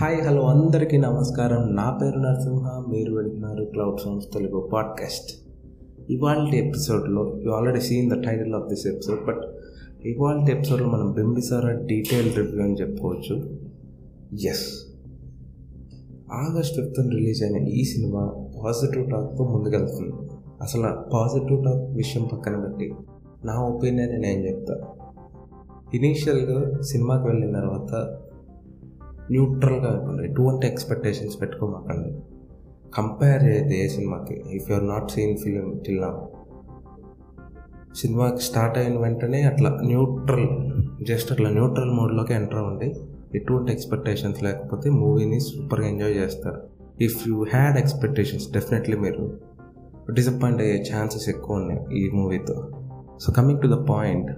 Hi hello అందరికీ నమస్కారం. నా పేరు నరసింహ మీరు వింటున్నారు క్లౌడ్ సౌండ్స్ తెలుగు పాడ్కాస్ట్ ఇవాళ ఎపిసోడ్లో you already seen the title of this episode but ఇవాళ ఎపిసోడ్లో మనం బింబిసారా డీటెయిల్ రివ్యూ అని చెప్పుకోవచ్చు. ఎస్ ఆగస్ట్ ఫిఫ్త్ రిలీజ్ అయిన ఈ సినిమా పాజిటివ్ టాక్తో ముందుకెళ్తుంది. అసలు పాజిటివ్ టాక్ విషయం పక్కన పెట్టి నా ఒపీనియన్ నేను చెప్తా. ఇనీషియల్గా సినిమాకి వెళ్ళిన తర్వాత న్యూట్రల్గా ఇవ్వండి ఎటువంటి ఎక్స్పెక్టేషన్స్ పెట్టుకోమాకండి. కంపేర్ చేయదు ఏ సినిమాకి? If you are not seen film till నా సినిమాకి స్టార్ట్ అయిన వెంటనే అట్లా న్యూట్రల్ జస్ట్ అట్లా న్యూట్రల్ మోడ్లోకి ఎంటర్ అవ్వండి. ఎటువంటి ఎక్స్పెక్టేషన్స్ లేకపోతే మూవీని సూపర్గా ఎంజాయ్ చేస్తారు. If you had expectations definitely మీరు డిసప్పాయింట్ అయ్యే ఛాన్సెస్ ఎక్కువ ఉన్నాయి ఈ మూవీతో so coming to the point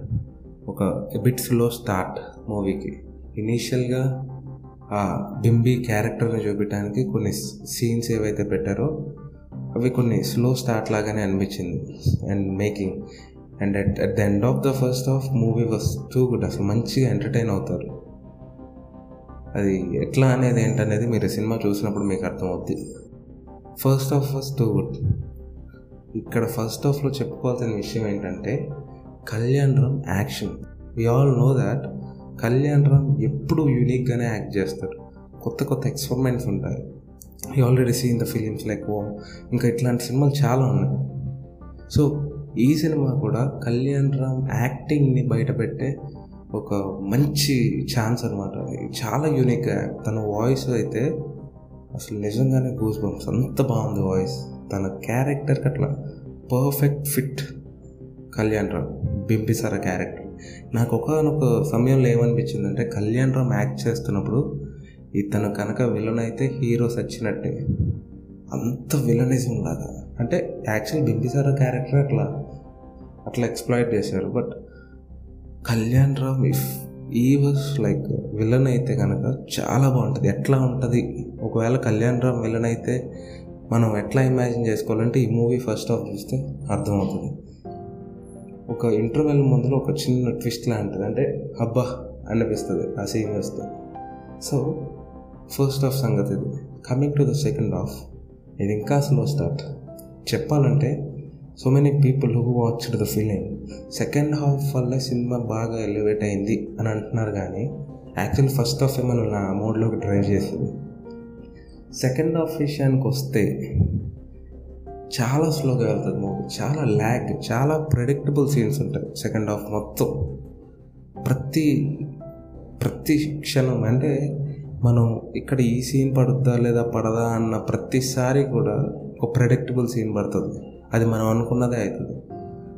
ఒక బిట్ స్లో స్టార్ట్ మూవీకి ఇనీషియల్గా బింబీ క్యారెక్టర్ని చూపించడానికి కొన్ని సీన్స్ ఏవైతే పెట్టారో అవి కొన్ని స్లో స్టార్ట్ లాగానే అనిపించింది. And making. And at at the end of the first half movie was too good. అసలు మంచిగా ఎంటర్టైన్ అవుతారు. అది ఎట్లా అనేది ఏంటనేది మీరు సినిమా చూసినప్పుడు మీకు అర్థమవుద్ది. First half was too good. ఇక్కడ ఫస్ట్ ఆఫ్లో చెప్పుకోవాల్సిన విషయం ఏంటంటే Kalyan Ram action. We all know that Kalyan Ram ఎప్పుడు యూనిక్గానే యాక్ట్ చేస్తారు. కొత్త కొత్త ఎక్స్పెరిమెంట్స్ ఉంటాయి. ఈ already seen the films like ఓ ఇంకా ఇట్లాంటి సినిమాలు చాలా ఉన్నాయి. సో ఈ సినిమా కూడా కళ్యాణ్ రామ్ యాక్టింగ్ని బయటపెట్టే ఒక మంచి ఛాన్స్ అనమాట చాలా యూనిక్గా తన వాయిస్ అయితే అసలు నిజంగానే గూస్ బంప్స్ అంత బాగుంది వాయిస్ తన క్యారెక్టర్కి అట్లా perfect fit Kalyan Ram. Bimbisara character నాకు ఒకనొక సమయంలో ఏమనిపించిందంటే కళ్యాణ్ రామ్ యాక్ట్ చేస్తున్నప్పుడు ఇతను కనుక విలన్ అయితే హీరో సచ్చినట్టే. అంత విలనిజం లాగా. అంటే యాక్చువల్ బింబిసార క్యారెక్టర్ అట్లా అట్లా ఎక్స్ప్లాయిట్ చేశారు. But Kalyan Ram if he was like villain అయితే కనుక చాలా బాగుంటుంది. ఎట్లా ఉంటుంది? ఒకవేళ కళ్యాణ్ రామ్ విలన్ అయితే మనం ఎట్లా ఇమాజిన్ చేసుకోవాలంటే ఈ మూవీ ఫస్ట్ హాఫ్ చూస్తే అర్థమవుతుంది. ఒక ఇంటర్వెల్ ముందులో ఒక చిన్న ట్విస్ట్ లాంటిది అంటే అబ్బా అనిపిస్తుంది ఆ సీన్ వస్తే. సో ఫస్ట్ హాఫ్ సంగతి ఇది. Coming to the second half ఇది ఇంకా స్లో స్టార్ట్ చెప్పాలంటే so many people who watched the feeling second half వల్ల సినిమా బాగా ఎలివేట్ అయింది అని అంటున్నారు కానీ యాక్చువల్ ఫస్ట్ హాఫ్ ఏమైనా నా మోడ్లోకి డ్రైవ్ చేసింది. సెకండ్ హాఫ్ విషయానికి వస్తే చాలా స్లోగా వెళ్తుంది మూవీ చాలా ల్యాగ్ చాలా ప్రెడిక్టబుల్ సీన్స్ ఉంటాయి సెకండ్ హాఫ్ మొత్తం. ప్రతి ప్రతి క్షణం అంటే మనం ఇక్కడ ఈ సీన్ పడుద్దా లేదా పడదా అన్న ప్రతిసారి కూడా ఒక ప్రెడిక్టబుల్ సీన్ పడుతుంది. అది మనం అనుకున్నదే అవుతుంది.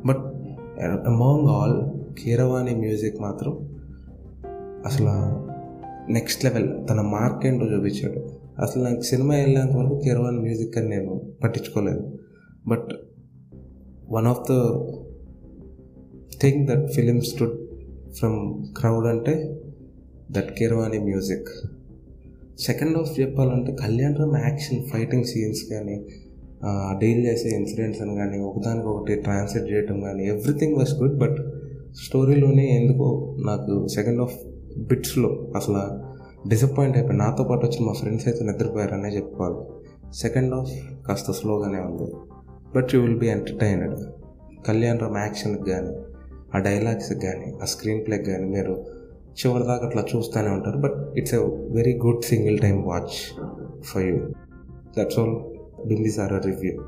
But among all Keeravani music మాత్రం అసలు నెక్స్ట్ లెవెల్ తన మార్క్ ఏంటో చూపించాడు. అసలు నాకు సినిమా వెళ్ళేంత వరకు కీరవాణి మ్యూజిక్ అని నేను పట్టించుకోలేదు. But one of the thing that film stood from crowd అంటే that Keeravani music second half చెప్పాలంటే Kalyan Ram action fighting scenes కానీ డీల్ చేసే ఇన్సిడెంట్స్ అని కానీ ఒకదానికి ఒకటి ట్రాన్స్లేట్ చేయడం కానీ ఎవ్రీథింగ్ వాస్ గుడ్ బట్ స్టోరీలోనే ఎందుకో నాకు సెకండ్ హాఫ్ బిట్స్లో అసలు డిసప్పాయింట్ అయిపోయి నాతో పాటు వచ్చిన మా ఫ్రెండ్స్ అయితే నిద్రపోయారనే చెప్పుకోవాలి. సెకండ్ హాఫ్ కాస్త స్లోగానే ఉంది. But you will be entertained Kalyan Ram యాక్షన్కి కానీ ఆ డైలాగ్స్కి కానీ ఆ స్క్రీన్ ప్లేకి కానీ మీరు చివరిదాకా అట్లా చూస్తూనే ఉంటారు. But it's a very good single time watch for you that's all Bimbisara review